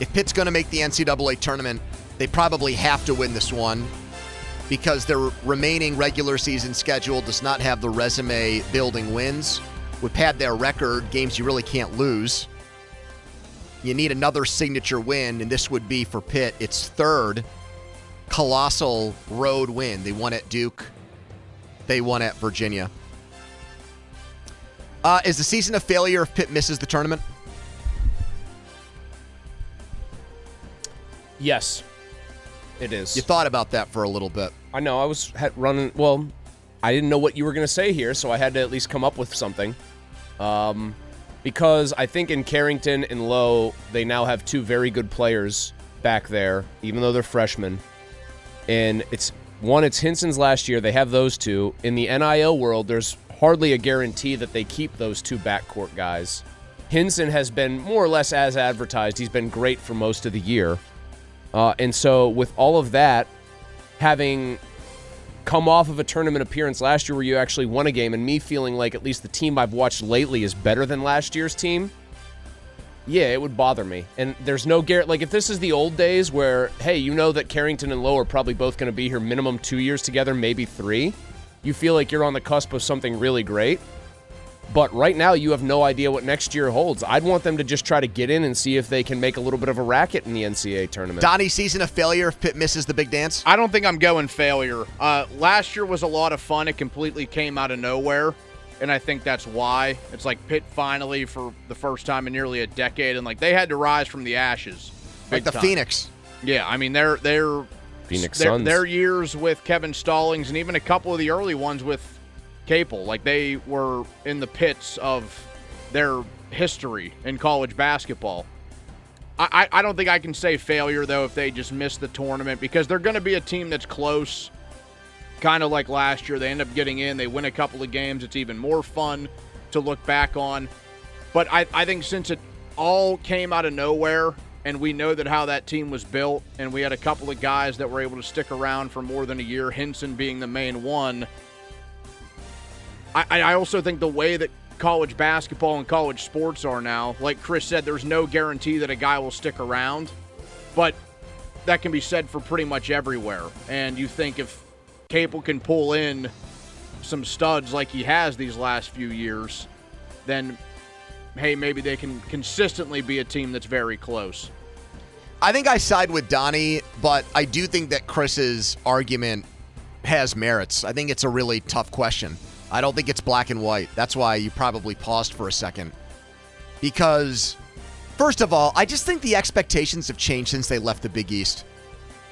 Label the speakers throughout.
Speaker 1: If Pitt's going to make the NCAA tournament, they probably have to win this one because their remaining regular season schedule does not have the resume building wins. With pad their record, games you really can't lose. You need another signature win, and this would be for Pitt its third colossal road win. They won at Duke, they won at Virginia. Uh, is the season a failure if Pitt misses the tournament?
Speaker 2: Yes, it is.
Speaker 1: You thought about that for a little bit.
Speaker 2: I know. I was running. Well, I didn't know what you were going to say here, so I had to at least come up with something. Um, because I think in Carrington and Lowe, they now have two very good players back there, even though they're freshmen. And it's one, it's Hinson's last year. They have those two. In the NIL world, there's hardly a guarantee that they keep those two backcourt guys. Hinson has been more or less as advertised. He's been great for most of the year. Uh, and so, with all of that, having come off of a tournament appearance last year where you actually won a game, and me feeling like at least the team I've watched lately is better than last year's team, yeah, it would bother me. And there's no Garrett. Like, if this is the old days where, hey, you know that Carrington and Lowe are probably both going to be here minimum two years together, maybe three, you feel like you're on the cusp of something really great. But right now, you have no idea what next year holds. I'd want them to just try to get in and see if they can make a little bit of a racket in the NCAA tournament.
Speaker 1: Donnie, season a failure if Pitt misses the big dance?
Speaker 3: I don't think I'm going failure. Uh, last year was a lot of fun. It completely came out of nowhere. And I think that's why. It's like Pitt finally, for the first time in nearly a decade, and like they had to rise from the ashes.
Speaker 1: Like the
Speaker 3: time.
Speaker 1: Phoenix.
Speaker 3: Yeah, I mean, they're, they're
Speaker 2: Phoenix
Speaker 3: their,
Speaker 2: Suns.
Speaker 3: their years with Kevin Stallings and even a couple of the early ones with Capel, like they were in the pits of their history in college basketball. I, I, don't think I can say failure though if they just miss the tournament because they're going to be a team that's close, kind of like last year. They end up getting in, they win a couple of games. It's even more fun to look back on. But I, I think since it all came out of nowhere and we know that how that team was built, and we had a couple of guys that were able to stick around for more than a year, Hinson being the main one. I, I also think the way that college basketball and college sports are now, like Chris said, there's no guarantee that a guy will stick around, but that can be said for pretty much everywhere. And you think if Capel can pull in some studs like he has these last few years, then hey, maybe they can consistently be a team that's very close.
Speaker 1: I think I side with Donnie, but I do think that Chris's argument has merits. I think it's a really tough question. I don't think it's black and white. That's why you probably paused for a second. Because, first of all, I just think the expectations have changed since they left the Big East.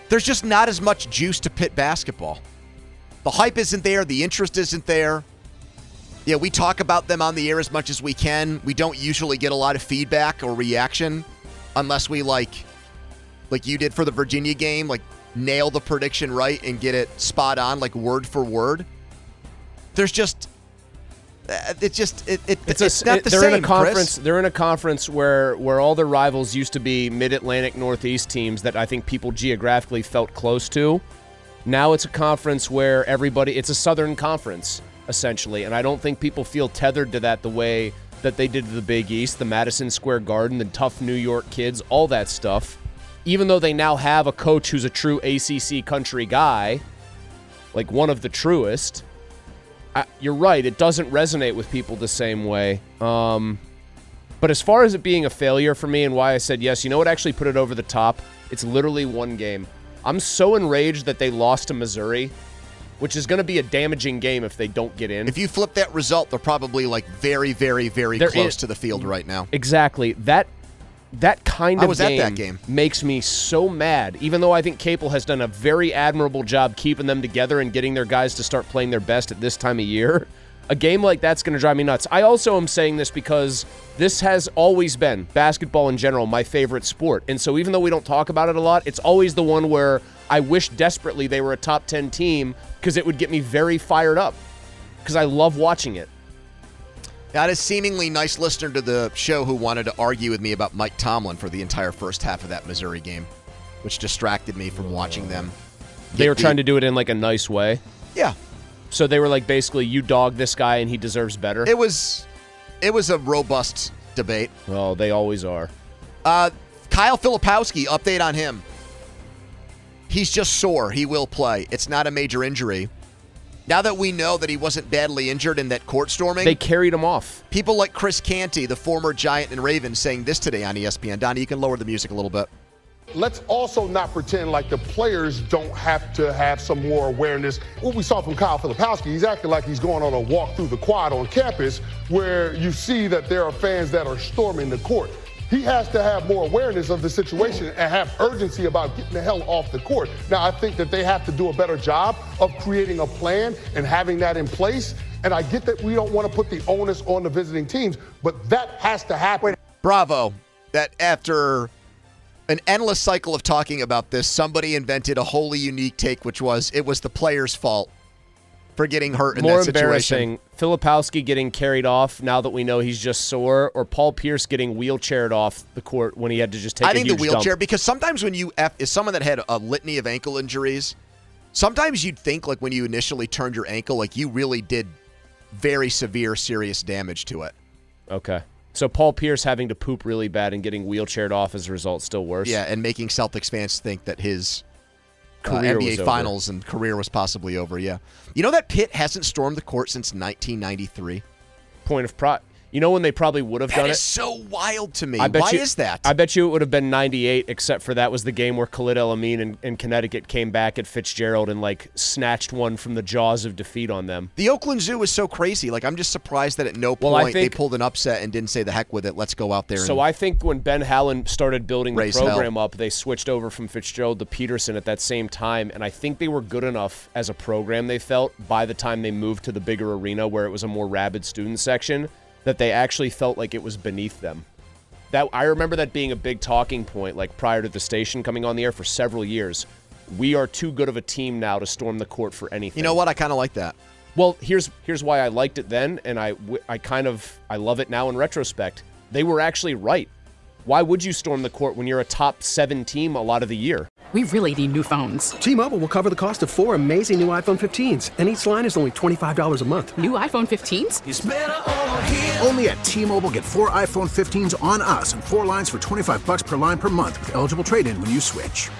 Speaker 1: There's just not as much juice to Pitt basketball. The hype isn't there, the interest isn't there. Yeah, we talk about them on the air as much as we can. We don't usually get a lot of feedback or reaction unless we like like you did for the Virginia game, like nail the prediction right and get it spot on like word for word. There's just uh, it's just it, it it's,
Speaker 2: It's, a,
Speaker 1: not the
Speaker 2: they're
Speaker 1: same.
Speaker 2: in a conference.
Speaker 1: Chris.
Speaker 2: They're in a conference where where all their rivals used to be Mid Atlantic Northeast teams that I think people geographically felt close to. Now it's a conference where everybody. It's a Southern Conference essentially, and I don't think people feel tethered to that the way that they did to the Big East, the Madison Square Garden, the tough New York kids, all that stuff. Even though they now have a coach who's a true ACC country guy, like one of the truest, I, you're right. It doesn't resonate with people the same way. Um, But as far as it being a failure for me and why I said yes, you know what actually put it over the top? It's literally one game. I'm so enraged that they lost to Missouri, which is going to be a damaging game if they don't get in.
Speaker 1: If you flip that result, they're probably like very, very, very
Speaker 2: There
Speaker 1: close
Speaker 2: is-
Speaker 1: to the field right now.
Speaker 2: Exactly. That that kind of game,
Speaker 1: game.
Speaker 2: makes me so mad. Even though I think Capel has done a very admirable job keeping them together and getting their guys to start playing their best at this time of year, a game like that's going to drive me nuts. I also am saying this because this has always been basketball in general my favorite sport. And so even though we don't talk about it a lot, it's always the one where I wish desperately they were a top 10 team because it would get me very fired up because I love watching it.
Speaker 1: Got a seemingly nice listener to the show who wanted to argue with me about Mike Tomlin for the entire first half of that Missouri game, which distracted me from watching them.
Speaker 2: They were trying to do it in like a nice way.
Speaker 1: Yeah,
Speaker 2: So they were like, basically, you dog this guy and he deserves better.
Speaker 1: it was, it was a robust debate.
Speaker 2: well, they always are.
Speaker 1: Uh, Kyle Filipowski, update on him. He's just sore. He will play. It's not a major injury. Now that we know that he wasn't badly injured in that court storming,
Speaker 2: They carried him off.
Speaker 1: people like Chris Canty, the former Giant and Raven, saying this today on ESPN. Donnie, you can lower the music a little bit.
Speaker 4: Let's also not pretend like the players don't have to have some more awareness. What we saw from Kyle Filipowski, he's acting like he's going on a walk through the quad on campus where you see that there are fans that are storming the court. He has to have more awareness of the situation and have urgency about getting the hell off the court. Now, I think that they have to do a better job of creating a plan and having that in place. And I get that we don't want to put the onus on the visiting teams, but that has to happen.
Speaker 1: Bravo. That after an endless cycle of talking about this, somebody invented a wholly unique take, which was it was the player's fault for getting hurt in
Speaker 2: More
Speaker 1: that situation.
Speaker 2: embarrassing, Filipowski getting carried off now that we know he's just sore, or Paul Pierce getting wheelchaired off the court when he had to just take
Speaker 1: I think the wheelchair
Speaker 2: dump.
Speaker 1: because sometimes when you F is someone that had a litany of ankle injuries, sometimes you'd think like when you initially turned your ankle, like you really did very severe, serious damage to it.
Speaker 2: Okay. So Paul Pierce having to poop really bad and getting wheelchaired off as a result still worse.
Speaker 1: Yeah, and making Celtics fans think that his uh, NBA
Speaker 2: was over.
Speaker 1: Finals and career was possibly over. Yeah, you know that Pitt hasn't stormed the court since 1993.
Speaker 2: Point of pro. You know when they probably would have
Speaker 1: That
Speaker 2: done
Speaker 1: is
Speaker 2: it.
Speaker 1: so wild to me.
Speaker 2: I bet
Speaker 1: Why
Speaker 2: you,
Speaker 1: is that?
Speaker 2: I bet you it would have been 98, except for that was the game where Khalid El Amin and, and Connecticut came back at Fitzgerald and like snatched one from the jaws of defeat on them.
Speaker 1: the Oakland Zoo is so crazy. Like I'm just surprised that at no
Speaker 2: Well,
Speaker 1: point
Speaker 2: think-
Speaker 1: they pulled an upset and didn't say the heck with it. Let's go out there.
Speaker 2: So I think when Ben Howland started building the program up, they switched over from Fitzgerald to Petersen at that same time, and I think they were good enough as a program. They felt by the time they moved to the bigger arena where it was a more rabid student section that they actually felt like it was beneath them. That I remember that being a big talking point, like prior to the station coming on the air for several years. We are too good of a team now to storm the court for anything.
Speaker 1: you know what? I kind of like that.
Speaker 2: Well, here's here's why I liked it then, and I I kind of I love it now in retrospect. They were actually right. Why would you storm the court when you're a top seven team a lot of the year?
Speaker 5: We really need new phones.
Speaker 6: T-Mobile will cover the cost of four amazing new iPhone 15s, and each line is only $25 a month.
Speaker 5: New iPhone 15s?
Speaker 7: Only at T-Mobile, get four iPhone 15s on us and four lines for 25 bucks per line per month with eligible trade-in when you switch.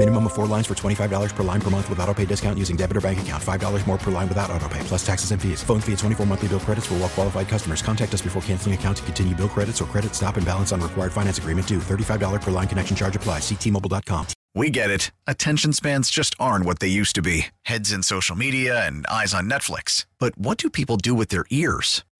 Speaker 8: Minimum of four lines for $25 per line per month with auto pay discount using debit or bank account. $5 more per line without auto pay, plus taxes and fees. Phone fee at 24 monthly bill credits for well qualified customers. Contact us before canceling account to continue bill credits or credit stop and balance on required finance agreement due. $35 per line connection charge applies. Ctmobile.com.
Speaker 9: We get it. Attention spans just aren't what they used to be heads in social media and eyes on Netflix. But what do people do with their ears?